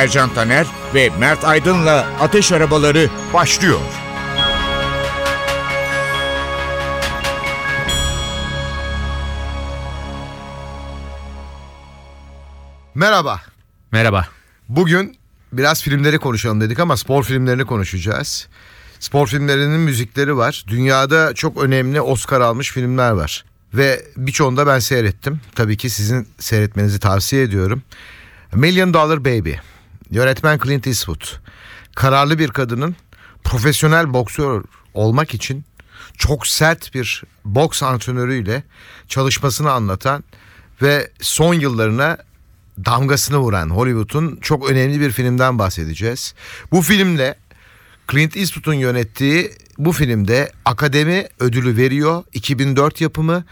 Ercan Taner ve Mert Aydın'la Ateş Arabaları başlıyor. Merhaba. Merhaba. Bugün biraz filmleri konuşalım dedik ama spor filmlerini konuşacağız. Spor filmlerinin müzikleri var. Dünyada çok önemli Oscar almış filmler var. Ve birçoğunu da ben seyrettim. Tabii ki sizin seyretmenizi tavsiye ediyorum. Million Dollar Baby. Yönetmen Clint Eastwood. Kararlı bir kadının profesyonel boksör olmak için çok sert bir boks antrenörüyle çalışmasını anlatan ve son yıllarına damgasını vuran Hollywood'un çok önemli bir filmden bahsedeceğiz. Bu filmle Clint Eastwood'un yönettiği bu filmde Akademi ödülü veriyor. 2004 yapımı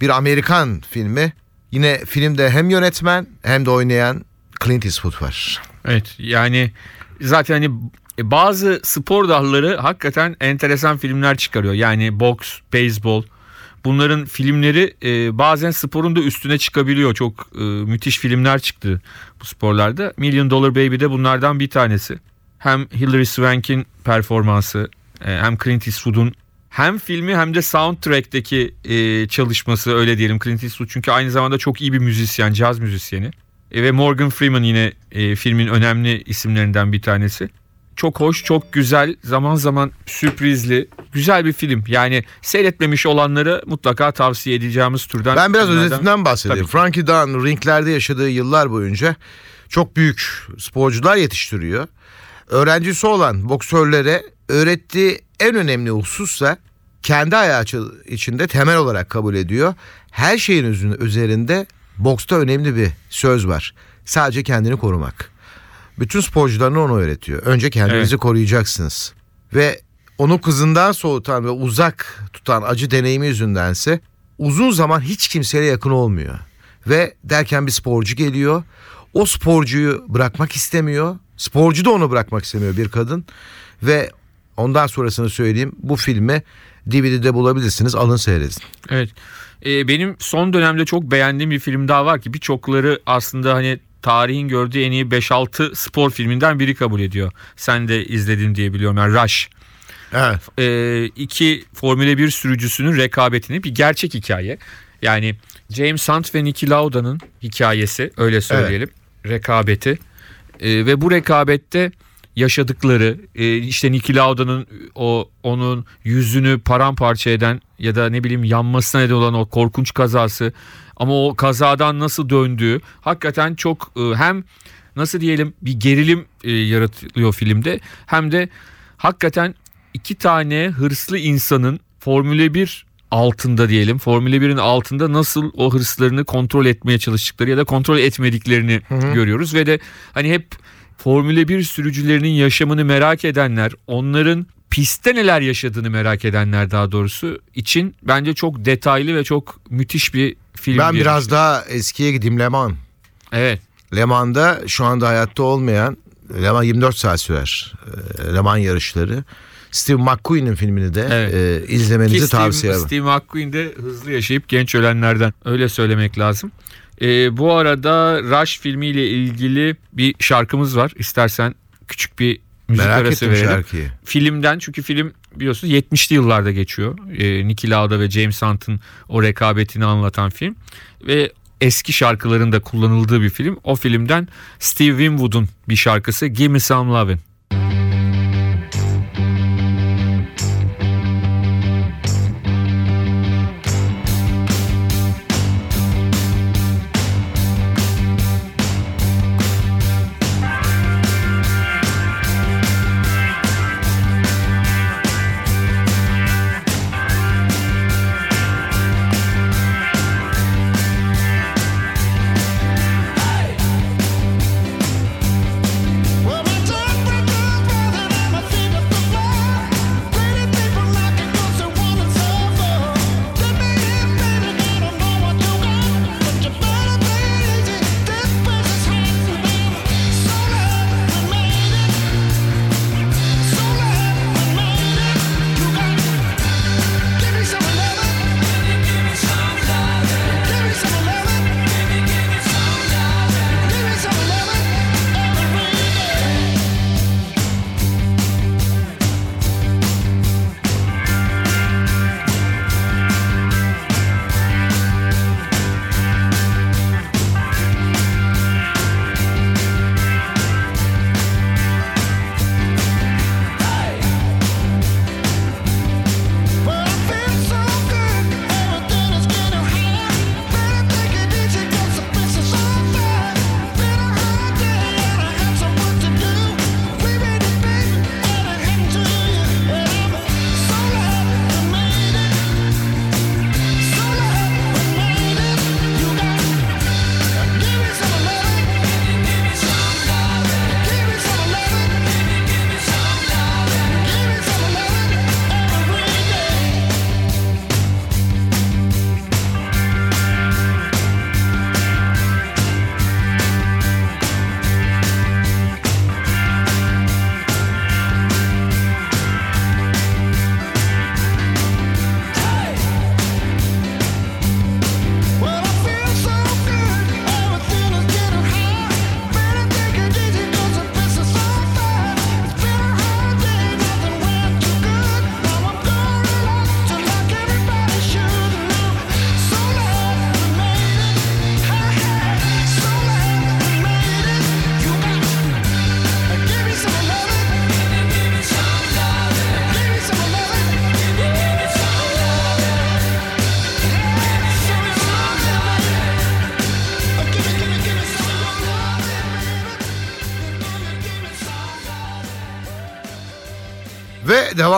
bir Amerikan filmi. Yine filmde hem yönetmen hem de oynayan Clint Eastwood var. Evet yani zaten hani bazı spor dalları hakikaten enteresan filmler çıkarıyor. Yani boks, beyzbol bunların filmleri e, bazen sporun da üstüne çıkabiliyor. Çok e, müthiş filmler çıktı bu sporlarda. Million Dollar Baby de bunlardan bir tanesi. Hem Hilary Swank'in performansı e, hem Clint Eastwood'un hem filmi hem de soundtrack'teki e, çalışması öyle diyelim Clint Eastwood çünkü aynı zamanda çok iyi bir müzisyen, caz müzisyeni. E, ve Morgan Freeman yine e, filmin önemli isimlerinden bir tanesi. Çok hoş, çok güzel, zaman zaman sürprizli, güzel bir film. Yani seyretmemiş olanları mutlaka tavsiye edeceğimiz türden. Ben biraz filmlerden- özetinden bahsedeyim. Tabii. Frankie Dunn ringlerde yaşadığı yıllar boyunca çok büyük sporcular yetiştiriyor. Öğrencisi olan boksörlere öğrettiği en önemli husussa kendi ayağı içinde temel olarak kabul ediyor. Her şeyin üzerinde boksta önemli bir söz var. Sadece kendini korumak. Bütün sporcularına onu öğretiyor. Önce kendinizi Evet. koruyacaksınız. Ve onu kızından soğutan ve uzak tutan acı deneyimi yüzündense uzun zaman hiç kimseyle yakın olmuyor. Ve derken bir sporcu geliyor. O sporcuyu bırakmak istemiyor. Sporcu da onu bırakmak istemiyor bir kadın. Ve ondan sonrasını söyleyeyim. Bu filmi DVD'de bulabilirsiniz. Alın seyredin. Evet. Ee, benim son dönemde çok beğendiğim bir film daha var ki birçokları aslında hani tarihin gördüğü en iyi 5-6 spor filminden biri kabul ediyor. Sen de izledin diye biliyorum. Yani Rush. Evet. Ee, iki Formula 1 sürücüsünün rekabetini bir gerçek hikaye. Yani James Hunt ve Niki Lauda'nın hikayesi öyle söyleyelim. Rekabeti. Ee, ve bu rekabette yaşadıkları e, işte Niki Lauda'nın o onun yüzünü paramparça eden ya da ne bileyim yanmasına neden olan o korkunç kazası. Ama o kazadan nasıl döndüğü hakikaten çok e, hem nasıl diyelim bir gerilim e, yaratılıyor filmde hem de hakikaten iki tane hırslı insanın Formula 1 altında diyelim Formula 1'in altında nasıl o hırslarını kontrol etmeye çalıştıkları ya da kontrol etmediklerini görüyoruz. Ve de hani hep Formula 1 sürücülerinin yaşamını merak edenler, onların pistte neler yaşadığını merak edenler daha doğrusu için bence çok detaylı ve çok müthiş bir film. Ben biraz daha eskiye gideyim Le Mans. Evet. Le Mans'da şu anda hayatta olmayan Le Mans 24 saat sürer. e, Le Mans yarışları. Steve McQueen'in filmini de Evet. e, Ki izlemenizi Steve, tavsiye ederim. Steve McQueen de hızlı yaşayıp genç ölenlerden. Öyle söylemek lazım. Ee, bu arada Rush filmiyle ilgili bir şarkımız var. İstersen küçük bir müzik Merak arası verelim. şarkıyı. Filmden çünkü film biliyorsunuz 70'li yıllarda geçiyor. Ee, Niki Lauda ve James Hunt'ın o rekabetini anlatan film. Ve eski şarkıların da kullanıldığı bir film. O filmden Steve Winwood'un bir şarkısı Give Me Some Lovin'.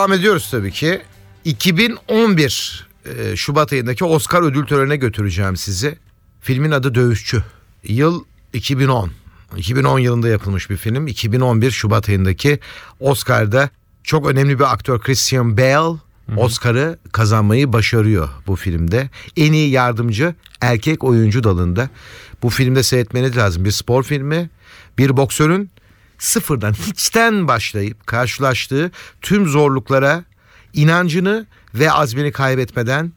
Devam ediyoruz tabii ki. 2011 e, Şubat ayındaki Oscar ödül törenine götüreceğim sizi. Filmin adı Dövüşçü. Yıl 2010. 2010 yılında yapılmış bir film. 2011 Şubat ayındaki Oscar'da çok önemli bir aktör Christian Bale Oscar'ı kazanmayı başarıyor bu filmde. En iyi yardımcı erkek oyuncu dalında. Bu filmde seyretmeniz lazım. Bir spor filmi, bir boksörün sıfırdan hiçten başlayıp karşılaştığı tüm zorluklara inancını ve azmini kaybetmeden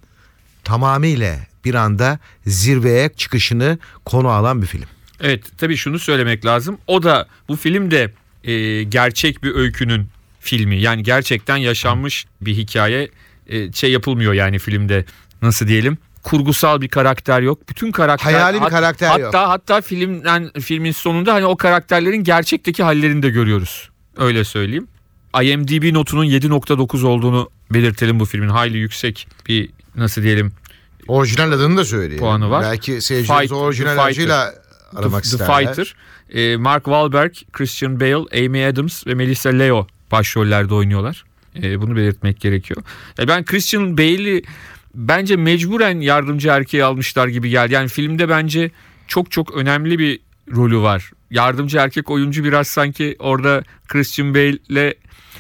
tamamıyla bir anda zirveye çıkışını konu alan bir film. Evet tabii şunu söylemek lazım. O da bu film de e, gerçek bir öykünün filmi. Yani gerçekten yaşanmış bir hikaye e, şey yapılmıyor yani filmde nasıl diyelim kurgusal bir karakter yok. Bütün karakter Hayali bir karakter hatta, yok. Hatta hatta filmden filmin sonunda hani o karakterlerin gerçekteki hallerini de görüyoruz. Öyle söyleyeyim. IMDb notunun 7.9 olduğunu belirtelim bu filmin. Hayli yüksek bir nasıl diyelim Orijinal adını da söyleyelim. Puanı var. Belki seyircimiz Fight- orijinal The adıyla aramak The, The isterler. Fighter. E, Mark Wahlberg, Christian Bale, Amy Adams ve Melissa Leo başrollerde oynuyorlar. E, bunu belirtmek gerekiyor. E, ben Christian Bale'i bence mecburen yardımcı erkeği almışlar gibi geldi. Yani filmde bence çok çok önemli bir rolü var. Yardımcı erkek oyuncu biraz sanki orada Christian Bale'le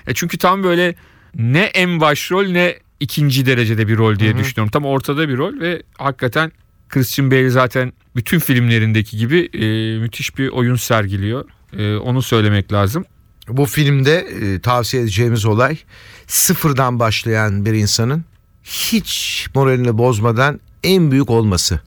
e çünkü tam böyle ne en başrol ne ikinci derecede bir rol diye düşünüyorum. Tam ortada bir rol ve hakikaten Christian Bale zaten bütün filmlerindeki gibi e, müthiş bir oyun sergiliyor. E, onu söylemek lazım. Bu filmde e, tavsiye edeceğimiz olay sıfırdan başlayan bir insanın hiç moralini bozmadan en büyük olması.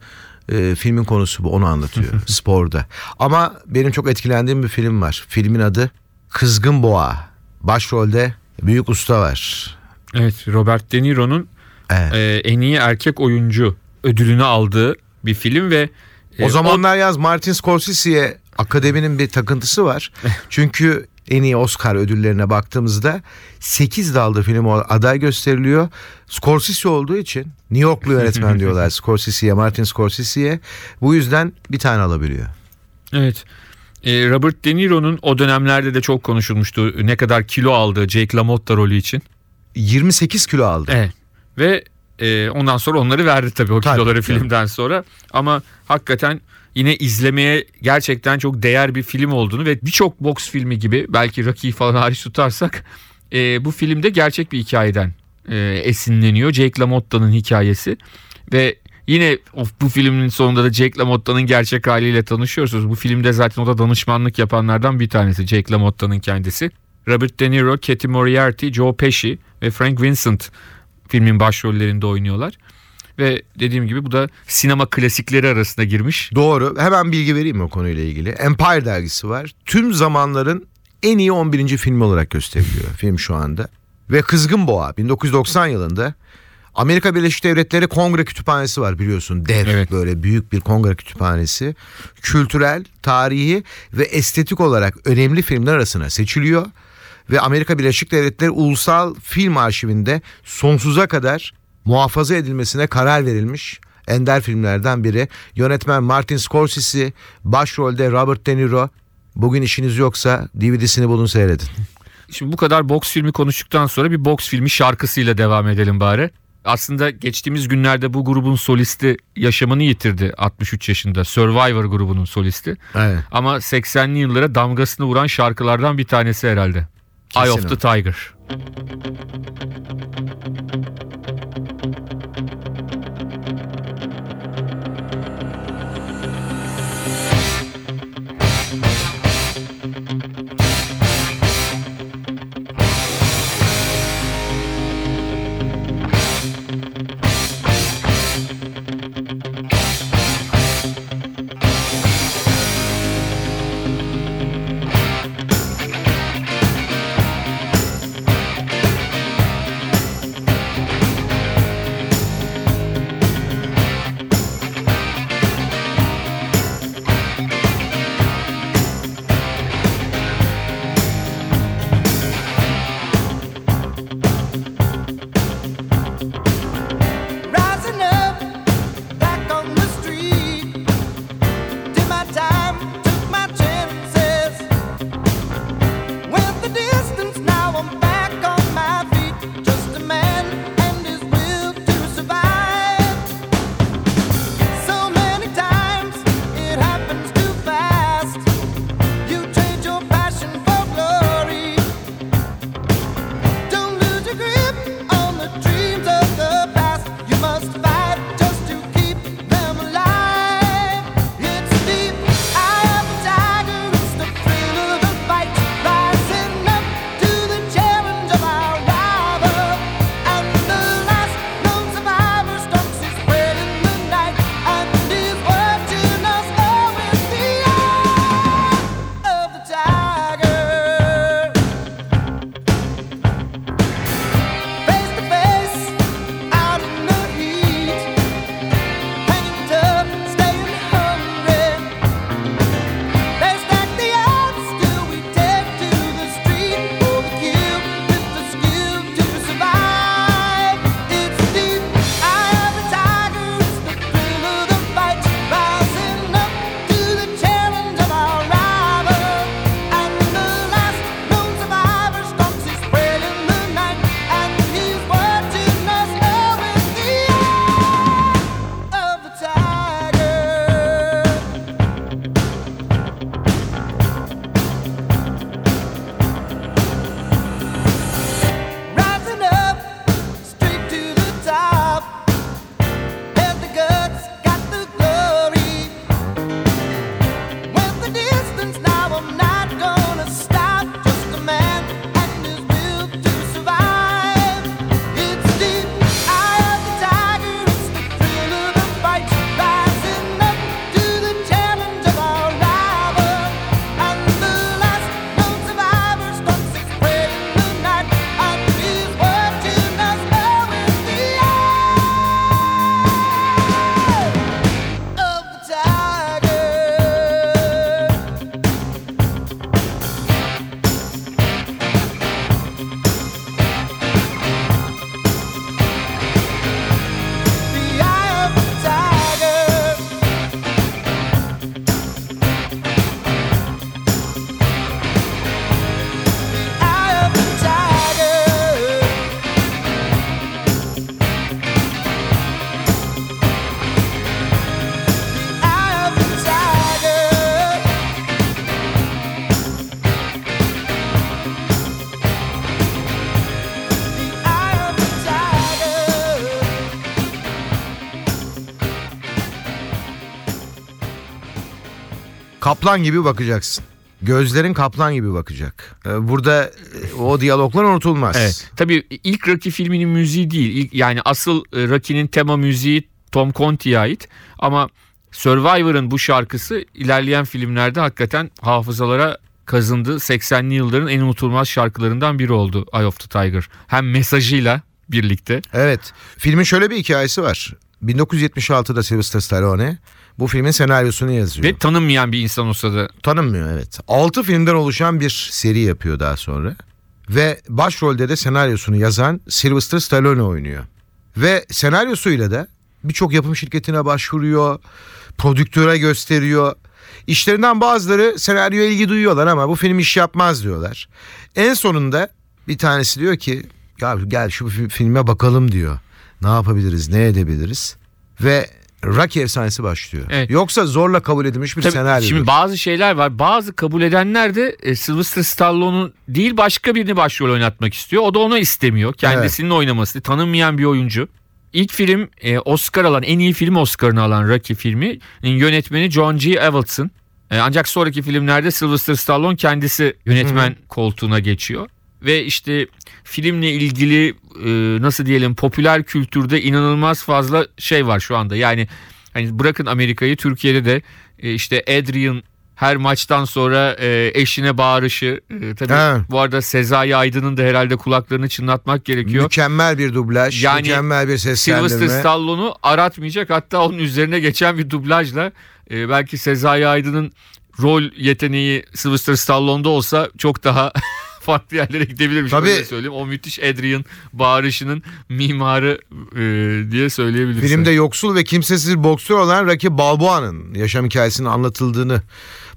E, filmin konusu bu onu anlatıyor sporda. Ama benim çok etkilendiğim bir film var. Filmin adı Kızgın Boğa. Başrolde büyük usta var. Evet Robert De Niro'nun Evet. e, en iyi erkek oyuncu ödülünü aldığı bir film ve e, O zamanlar yaz Martin Scorsese'ye akademinin bir takıntısı var. Çünkü en iyi Oscar ödüllerine baktığımızda 8 dalda film aday gösteriliyor. Scorsese olduğu için New Yorklu yönetmen diyorlar Scorsese'ye, Martin Scorsese'ye. Bu yüzden bir tane alabiliyor. Evet. E, Robert De Niro'nun o dönemlerde de çok konuşulmuştu. Ne kadar kilo aldığı Jake LaMotta rolü için. 28 kilo aldı. Evet. Ve e, ondan sonra onları verdi tabii o Tabii, kiloları tabii. filmden sonra. Ama hakikaten yine izlemeye gerçekten çok değer bir film olduğunu ve birçok boks filmi gibi belki Rocky falan hariç tutarsak e, bu filmde gerçek bir hikayeden e, esinleniyor. Jake LaMotta'nın hikayesi ve yine of, bu filmin sonunda da Jake LaMotta'nın gerçek haliyle tanışıyorsunuz. Bu filmde zaten o da danışmanlık yapanlardan bir tanesi Jake LaMotta'nın kendisi. Robert De Niro, Katie Moriarty, Joe Pesci ve Frank Vincent filmin başrollerinde oynuyorlar. Ve dediğim gibi bu da sinema klasikleri arasına girmiş. Doğru. Hemen bilgi vereyim mi o konuyla ilgili? Empire dergisi var. Tüm zamanların en iyi 11. filmi olarak gösteriliyor film şu anda. Ve Kızgın Boğa 1990 yılında Amerika Birleşik Devletleri Kongre Kütüphanesi var biliyorsun. Dev Evet. böyle büyük bir kongre kütüphanesi. Kültürel, tarihi ve estetik olarak önemli filmler arasına seçiliyor. Ve Amerika Birleşik Devletleri Ulusal Film Arşivinde sonsuza kadar muhafaza edilmesine karar verilmiş ender filmlerden biri. Yönetmen Martin Scorsese, başrolde Robert De Niro. Bugün işiniz yoksa DVD'sini bulun seyredin. Şimdi bu kadar boks filmi konuştuktan sonra bir boks filmi şarkısıyla devam edelim bari. Aslında geçtiğimiz günlerde bu grubun solisti yaşamını yitirdi 63 yaşında. Survivor grubunun solisti. Evet. Ama 80'li yıllara damgasını vuran şarkılardan bir tanesi herhalde. Eye of Kesin the. Tiger. Kaplan gibi bakacaksın. Gözlerin kaplan gibi bakacak. Ee, Burada e, o diyaloglar unutulmaz. Evet. Tabii ilk Rocky filminin müziği değil. İlk, yani asıl e, Rocky'nin tema müziği Tom Conti'ye ait. Ama Survivor'ın bu şarkısı ilerleyen filmlerde hakikaten hafızalara kazındı. 80'li yılların en unutulmaz şarkılarından biri oldu Eye of the Tiger. Hem mesajıyla birlikte. Evet. Filmin şöyle bir hikayesi var. 1976'da Sylvester Stallone bu filmin senaryosunu yazıyor. Ve tanınmayan bir insan olsa da Tanınmıyor evet. 6 filmden oluşan bir seri yapıyor daha sonra. Ve başrolde de senaryosunu yazan Sylvester Stallone oynuyor. Ve senaryosuyla da birçok yapım şirketine başvuruyor. Prodüktöre gösteriyor. İşlerinden bazıları senaryoya ilgi duyuyorlar ama bu film iş yapmaz diyorlar. En sonunda bir tanesi diyor ki ya gel şu fi- filme bakalım diyor. Ne yapabiliriz, ne edebiliriz? Ve Rocky efsanesi başlıyor. Evet. Yoksa zorla kabul edilmiş bir Tabii senaryo. Şimdi bazı şeyler var. Bazı kabul edenler de e, Sylvester Stallone'un değil başka birini başrol oynatmak istiyor. O da onu istemiyor. Kendisinin oynaması. Tanınmayan bir oyuncu. İlk film e, Oscar alan, en iyi film Oscar'ını alan Rocky filmi yönetmeni John G. Avildsen. E, ancak sonraki filmlerde Sylvester Stallone kendisi yönetmen koltuğuna geçiyor. Ve işte filmle ilgili e, nasıl diyelim popüler kültürde inanılmaz fazla şey var şu anda. Yani hani bırakın Amerika'yı Türkiye'de de e, işte Adrian her maçtan sonra e, eşine bağırışı e, tabii Ha. bu arada Sezai Aydın'ın da herhalde kulaklarını çınlatmak gerekiyor. Mükemmel bir dublaj, Yani mükemmel bir seslendirme. Sylvester Stallone'u aratmayacak hatta onun üzerine geçen bir dublajla e, belki Sezai Aydın'ın rol yeteneği Sylvester Stallone'da olsa çok daha farklı yerlere gidebilirmiş. Tabii. Öyle söyleyeyim. O müthiş Adrian bağırışının mimarı e, diye söyleyebiliriz. Filmde yoksul ve kimsesiz boksör olan Rocky Balboa'nın yaşam hikayesinin anlatıldığını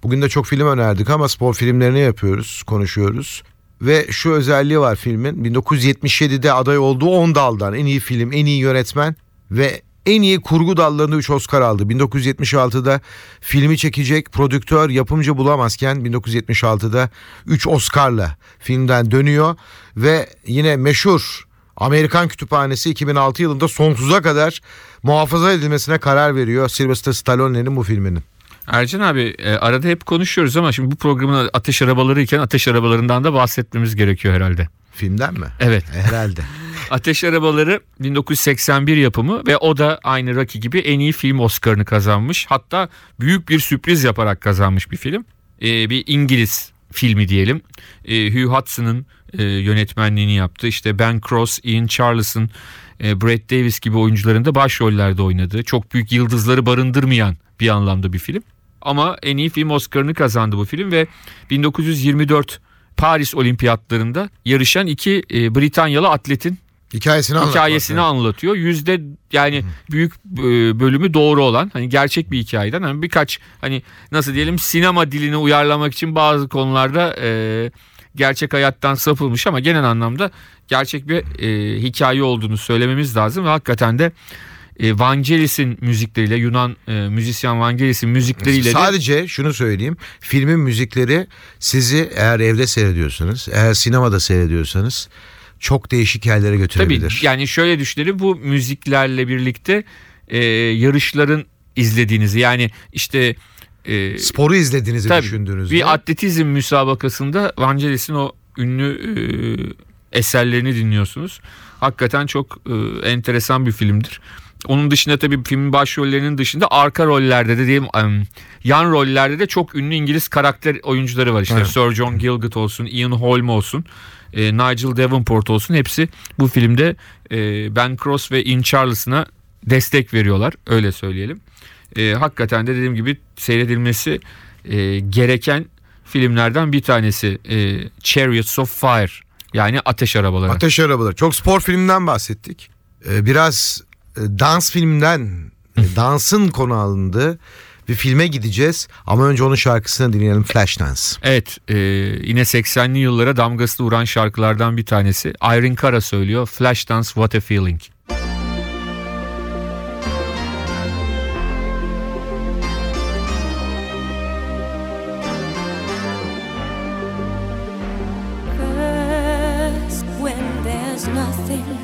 bugün de çok film önerdik ama spor filmlerini yapıyoruz, konuşuyoruz. Ve şu özelliği var filmin 1977'de aday olduğu 10 daldan en iyi film, en iyi yönetmen ve en iyi kurgu dallarında 3 Oscar aldı. 1976'da filmi çekecek prodüktör, yapımcı bulamazken 1976'da 3 Oscar'la filmden dönüyor ve yine meşhur Amerikan Kütüphanesi 2006 yılında sonsuza kadar muhafaza edilmesine karar veriyor Sylvester Stallone'nin bu filminin. Ercan abi e, arada hep konuşuyoruz ama şimdi bu programın ateş arabaları iken ateş arabalarından da bahsetmemiz gerekiyor herhalde. Filmden mi? Evet. Herhalde. Ateş Arabaları 1981 yapımı ve o da aynı Rocky gibi en iyi film Oscar'ını kazanmış. Hatta büyük bir sürpriz yaparak kazanmış bir film. Ee, bir İngiliz filmi diyelim. Ee, Hugh Hudson'ın e, yönetmenliğini yaptı. İşte Ben Cross, Ian Charles'ın, e, Brad Davis gibi oyuncuların da başrollerde oynadığı. Çok büyük yıldızları barındırmayan bir anlamda bir film. Ama en iyi film Oscar'ını kazandı bu film ve 1924 Paris Olimpiyatlarında yarışan iki e, Britanyalı atletin Hikayesini hikayesini anlatıyor. Yüzde yani büyük e, bölümü doğru olan hani gerçek bir hikayeden hani birkaç hani nasıl diyelim sinema dilini uyarlamak için bazı konularda e, gerçek hayattan sapılmış ama genel anlamda gerçek bir e, hikaye olduğunu söylememiz lazım ve hakikaten de e, Vangelis'in müzikleriyle Yunan e, müzisyen Vangelis'in müzikleriyle de Sadece şunu söyleyeyim. Filmin müzikleri sizi eğer evde seyrediyorsanız, eğer sinemada seyrediyorsanız çok değişik yerlere Tabii götürebilir. yani şöyle düşünelim bu müziklerle birlikte e, yarışların izlediğinizi yani işte e, Sporu izlediğinizi tabii düşündüğünüzde. bir atletizm müsabakasında Vangelis'in o ünlü e, eserlerini dinliyorsunuz. Hakikaten çok e, enteresan bir filmdir. Onun dışında tabii filmin başrollerinin dışında arka rollerde de diyeyim yan rollerde de çok ünlü İngiliz karakter oyuncuları var. İşte Evet. Sir John Gielgud olsun, Ian Holm olsun, e, Nigel Davenport olsun hepsi bu filmde e, Ben Cross ve Ian Charles'ına destek veriyorlar öyle söyleyelim. E, hakikaten de dediğim gibi seyredilmesi e, gereken filmlerden bir tanesi e, Chariots of Fire yani ateş arabaları. Ateş Arabaları. Çok spor filminden bahsettik. Ee, biraz dans filminden, e, dansın konu alındığı bir filme gideceğiz. Ama önce onun şarkısını dinleyelim Flashdance. Evet e, yine 80'li yıllara damgasını vuran şarkılardan bir tanesi. Irene Cara söylüyor Flashdance What a Feeling. First, when there's nothing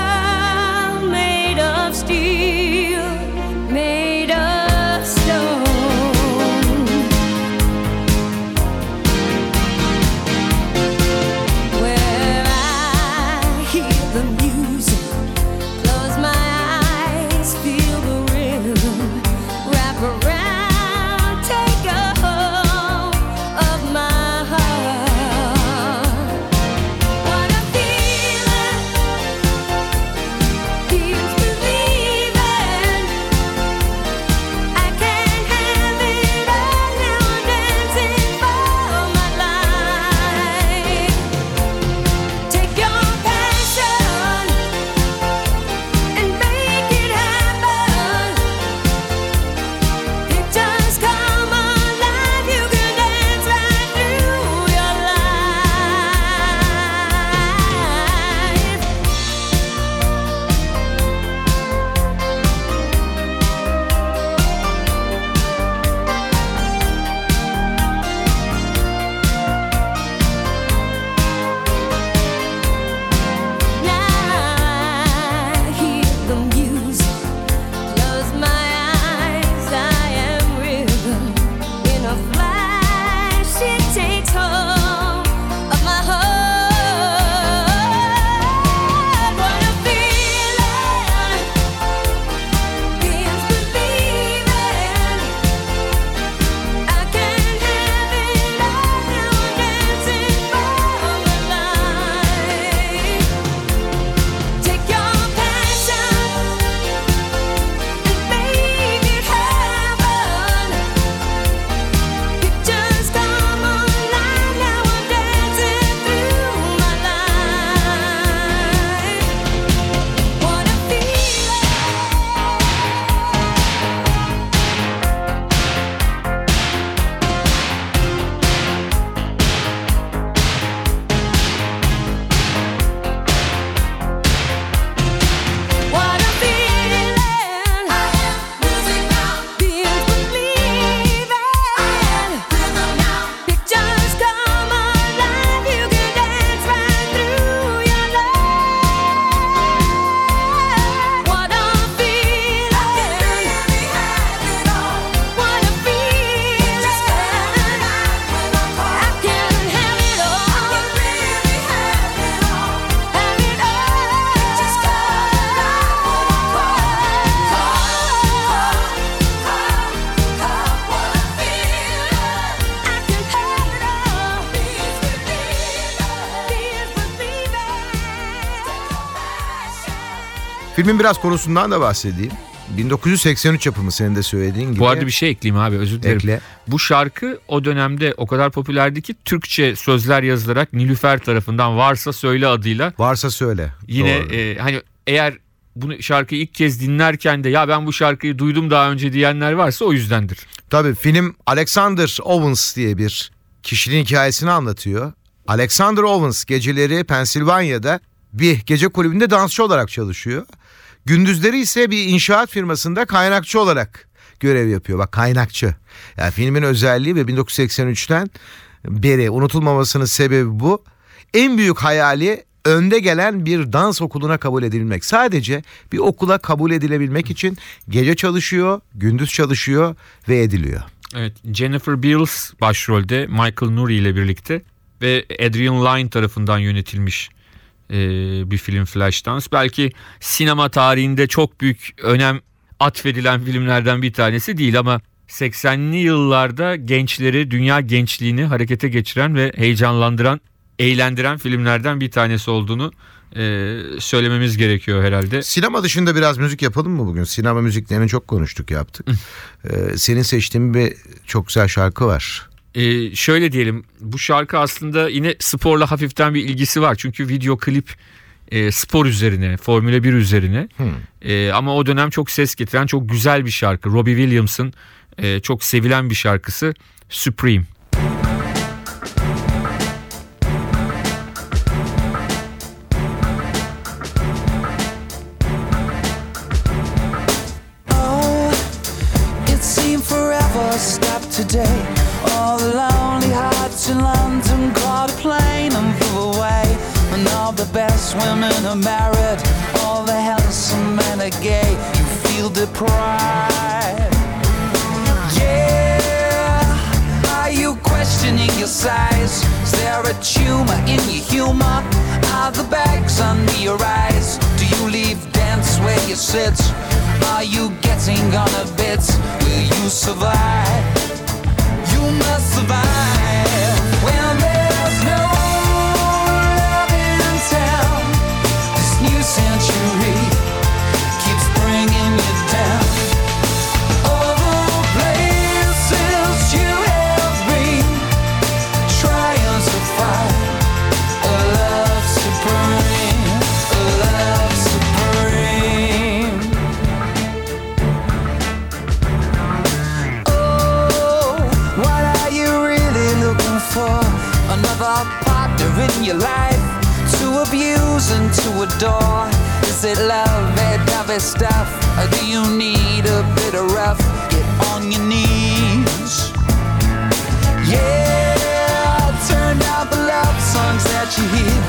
Filmin biraz konusundan da bahsedeyim. 1983 yapımı senin de söylediğin gibi. Bu arada bir şey ekleyeyim abi özür dilerim. Ekle. Bu şarkı o dönemde o kadar popülerdi ki Türkçe sözler yazılarak Nilüfer tarafından Varsa Söyle adıyla Varsa söyle. yine Doğru. e, hani eğer bunu şarkıyı ilk kez dinlerken de ya ben bu şarkıyı duydum daha önce diyenler varsa o yüzdendir. Tabii film Alexander Owens diye bir kişinin hikayesini anlatıyor. Alexander Owens geceleri Pensilvanya'da bir gece kulübünde dansçı olarak çalışıyor. Gündüzleri ise bir inşaat firmasında kaynakçı olarak görev yapıyor. Bak kaynakçı. Yani filmin özelliği ve 1983'ten beri unutulmamasının sebebi bu. En büyük hayali önde gelen bir dans okuluna kabul edilmek. Sadece bir okula kabul edilebilmek için gece çalışıyor, gündüz çalışıyor ve ediliyor. Evet Jennifer Beals başrolde Michael Nouri ile birlikte ve Adrian Lyne tarafından yönetilmiş e, bir film Flashdance. Belki sinema tarihinde çok büyük önem atfedilen filmlerden bir tanesi değil ama 80'li yıllarda gençleri, dünya gençliğini harekete geçiren ve heyecanlandıran, eğlendiren filmlerden bir tanesi olduğunu e, söylememiz gerekiyor herhalde. Sinema dışında biraz müzik yapalım mı bugün? Sinema müziklerini çok konuştuk yaptık. Ee, senin seçtiğin bir çok güzel şarkı var. Ee, şöyle diyelim bu şarkı aslında yine sporla hafiften bir ilgisi var. Çünkü video klip e, spor üzerine, Formula 1 üzerine. E, ama o dönem çok ses getiren çok güzel bir şarkı. Robbie Williams'ın e, çok sevilen bir şarkısı Supreme. Feel deprived. Yeah, are you questioning your size? Is there a tumor in your humor? Are the bags under your eyes? Do you leave dance where you sit? Are you getting on a bit? Will you survive? You must survive when there's no love in town. This new century Another partner in your life to abuse and to adore. Is it love, that heavy stuff? Or do you need a bit of rough? Get on your knees. Yeah, turn down the love songs that you hear.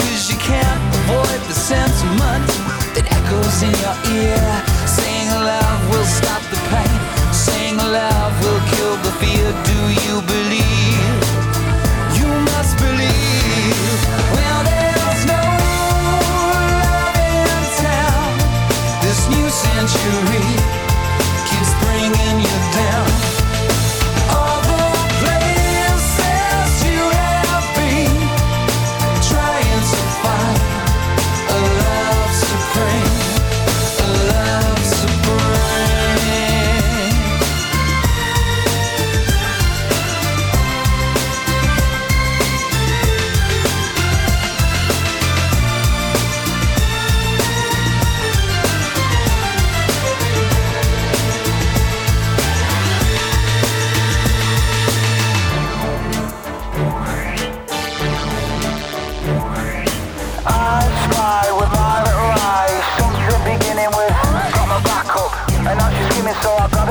Cause you can't avoid the sentiment that echoes in your ear. Saying love will stop the pain. Saying love will kill the fear. Do you believe? mystery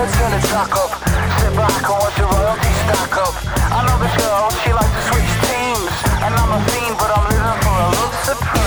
gotta turn the track up. Sit back and watch the royalty stack up. I know this girl, she likes to switch teams. And I'm a fiend, but I'm living for a love supreme.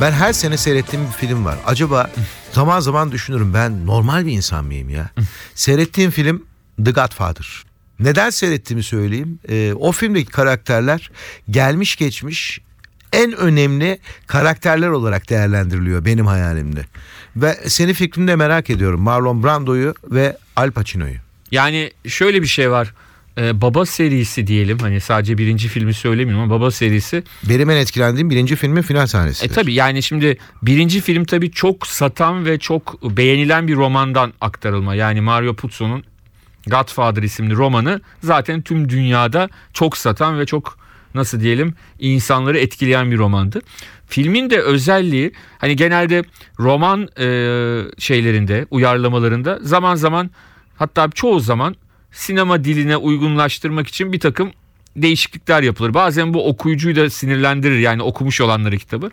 Ben her sene seyrettiğim bir film var. Acaba zaman zaman düşünürüm ben normal bir insan mıyım ya? Seyrettiğim film The Godfather. Neden seyrettiğimi söyleyeyim. Ee, o filmdeki karakterler gelmiş geçmiş en önemli karakterler olarak değerlendiriliyor benim hayalimde. Ve senin fikrini de merak ediyorum. Marlon Brando'yu ve Al Pacino'yu. Yani şöyle bir şey var. Ee, baba serisi diyelim hani sadece birinci filmi söylemiyorum ama baba serisi Benim en etkilendiğim birinci filmin final sahnesi. E tabi yani şimdi birinci film tabi çok satan ve çok beğenilen bir romandan aktarılma. Yani Mario Puzo'nun Godfather isimli romanı zaten tüm dünyada çok satan ve çok nasıl diyelim insanları etkileyen bir romandı. Filmin de özelliği hani genelde roman e, şeylerinde uyarlamalarında zaman zaman hatta çoğu zaman sinema diline uygunlaştırmak için bir takım değişiklikler yapılır. Bazen bu okuyucuyu da sinirlendirir yani okumuş olanları kitabı.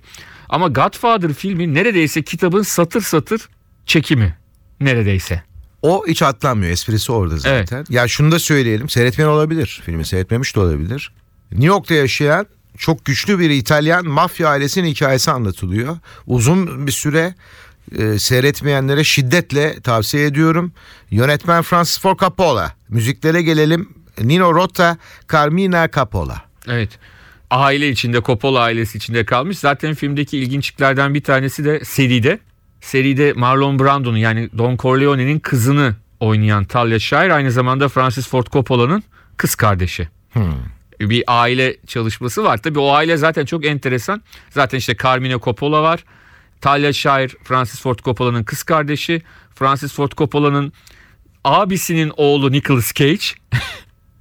Ama Godfather filmi neredeyse kitabın satır satır çekimi neredeyse. O hiç atlanmıyor. Esprisi orada zaten. Ya şunu da söyleyelim. Seyretmeyen olabilir. Filmi seyretmemiş de olabilir. New York'ta yaşayan çok güçlü bir İtalyan mafya ailesinin hikayesi anlatılıyor. Uzun bir süre e, seyretmeyenlere şiddetle tavsiye ediyorum. Yönetmen Francis Ford Coppola. Müziklere gelelim. Nino Rota, Carmina Coppola. Evet. aile içinde Coppola ailesi içinde kalmış. Zaten filmdeki ilginçliklerden bir tanesi de seride. Seride Marlon Brando'nun yani Don Corleone'nin kızını oynayan Talia Shire aynı zamanda Francis Ford Coppola'nın kız kardeşi. Bir aile çalışması var. Tabii o aile zaten çok enteresan. Zaten işte Carmine Coppola var. Talia Shire Francis Ford Coppola'nın kız kardeşi. Francis Ford Coppola'nın abisinin oğlu Nicolas Cage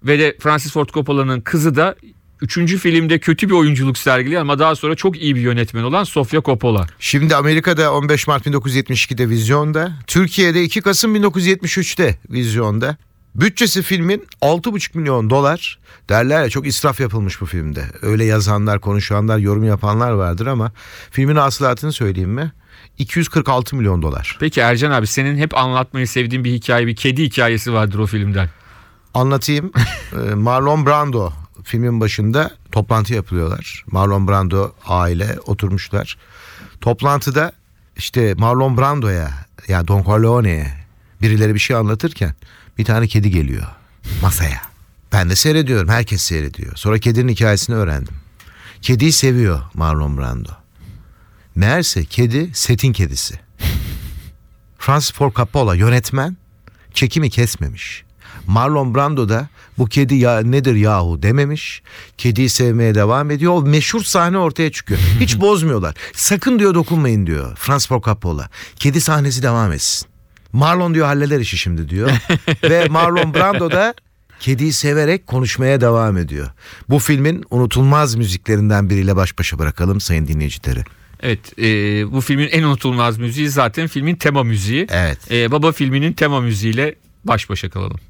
ve de Francis Ford Coppola'nın kızı da üçüncü filmde kötü bir oyunculuk sergiliyor ama daha sonra çok iyi bir yönetmen olan Sofia Coppola. Şimdi Amerika'da 15 Mart 1972'de vizyonda, Türkiye'de 2 Kasım 1973'te vizyonda. Bütçesi filmin 6,5 milyon dolar. Derler ya çok israf yapılmış bu filmde. Öyle yazanlar, konuşanlar, yorum yapanlar vardır ama filmin hasılatını söyleyeyim mi? 246 milyon dolar. Peki Ercan abi senin hep anlatmayı sevdiğin bir hikaye, bir kedi hikayesi vardır o filmden. Anlatayım. Ee, Marlon Brando filmin başında toplantı yapıyorlar. Marlon Brando aile oturmuşlar. Toplantıda işte Marlon Brando'ya yani Don Corleone'ye birileri bir şey anlatırken bir tane kedi geliyor masaya. Ben de seyrediyorum. Herkes seyrediyor. Sonra kedinin hikayesini öğrendim. Kediyi seviyor Marlon Brando. Meğerse kedi setin kedisi. Francis Ford Coppola yönetmen çekimi kesmemiş. Marlon Brando da bu kedi ya nedir yahu dememiş. Kediyi sevmeye devam ediyor. O meşhur sahne ortaya çıkıyor. Hiç bozmuyorlar. Sakın diyor dokunmayın diyor Francis Ford Coppola. Kedi sahnesi devam etsin. Marlon diyor halleder işi şimdi diyor. Ve Marlon Brando da kediyi severek konuşmaya devam ediyor. Bu filmin unutulmaz müziklerinden biriyle baş başa bırakalım sayın dinleyicileri. Evet e, bu filmin en unutulmaz müziği zaten filmin tema müziği. Evet. E, Baba filminin tema müziğiyle baş başa kalalım.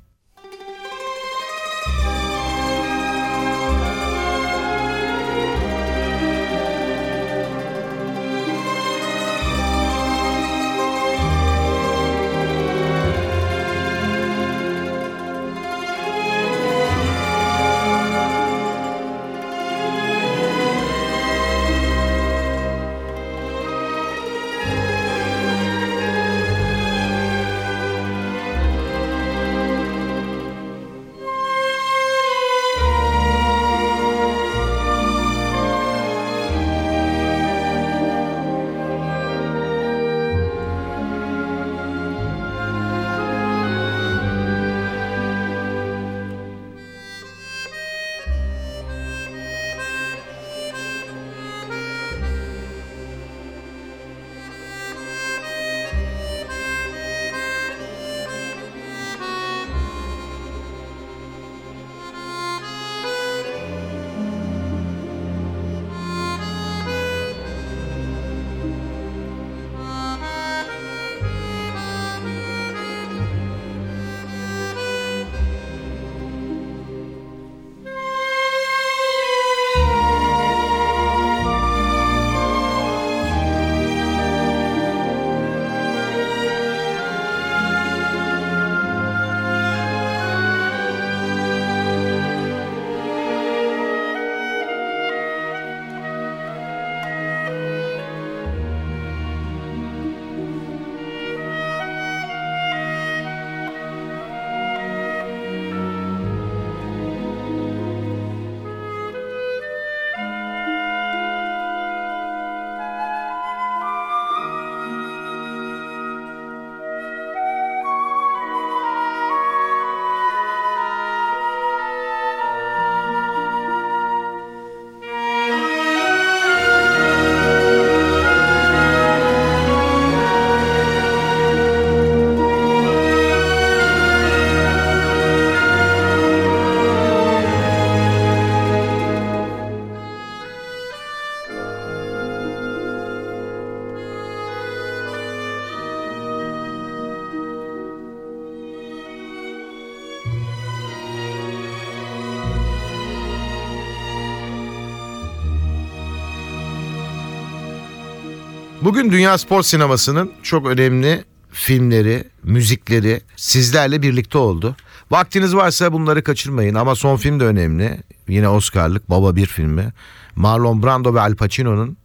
Bugün dünya spor sinemasının çok önemli filmleri, müzikleri sizlerle birlikte oldu. Vaktiniz varsa bunları kaçırmayın ama son film de önemli. Yine Oscar'lık Baba bir filmi. Marlon Brando ve Al Pacino'nun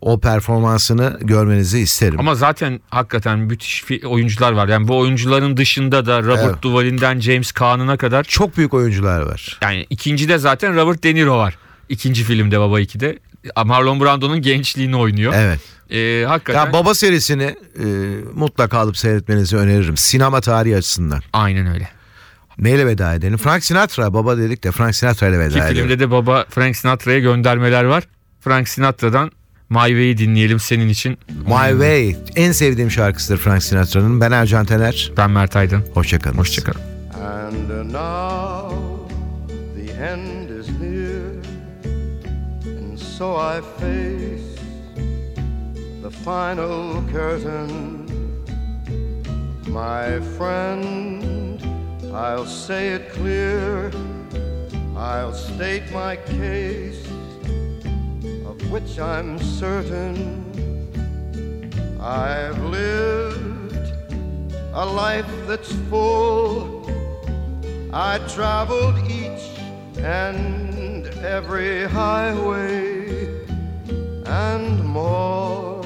o performansını görmenizi isterim. Ama zaten hakikaten müthiş oyuncular var. Yani bu oyuncuların dışında da Robert Evet. Duvall'inden James Caan'ına kadar çok büyük oyuncular var. yani ikincide zaten Robert De Niro var. İkinci filmde Baba 2'de. Marlon Brando'nun gençliğini oynuyor. Evet. Ee, hakikaten Ya Baba serisini e, mutlaka alıp seyretmenizi öneririm. Sinema tarihi açısından. aynen öyle. Neyle veda edelim? Frank Sinatra baba dedik de Frank Sinatra ile Ki veda edelim. filmde de baba Frank Sinatra'ya göndermeler var. Frank Sinatra'dan My Way'i dinleyelim senin için. My Way en sevdiğim şarkısıdır Frank Sinatra'nın. Ben Ercan Tener. Ben Mert Aydın. Hoşçakalın. Hoşçakalın. And now the end is near, and so I face final curtain. My friend, I'll say it clear, I'll state my case, of which I'm certain. I've lived a life that's full. I traveled each and every highway and more,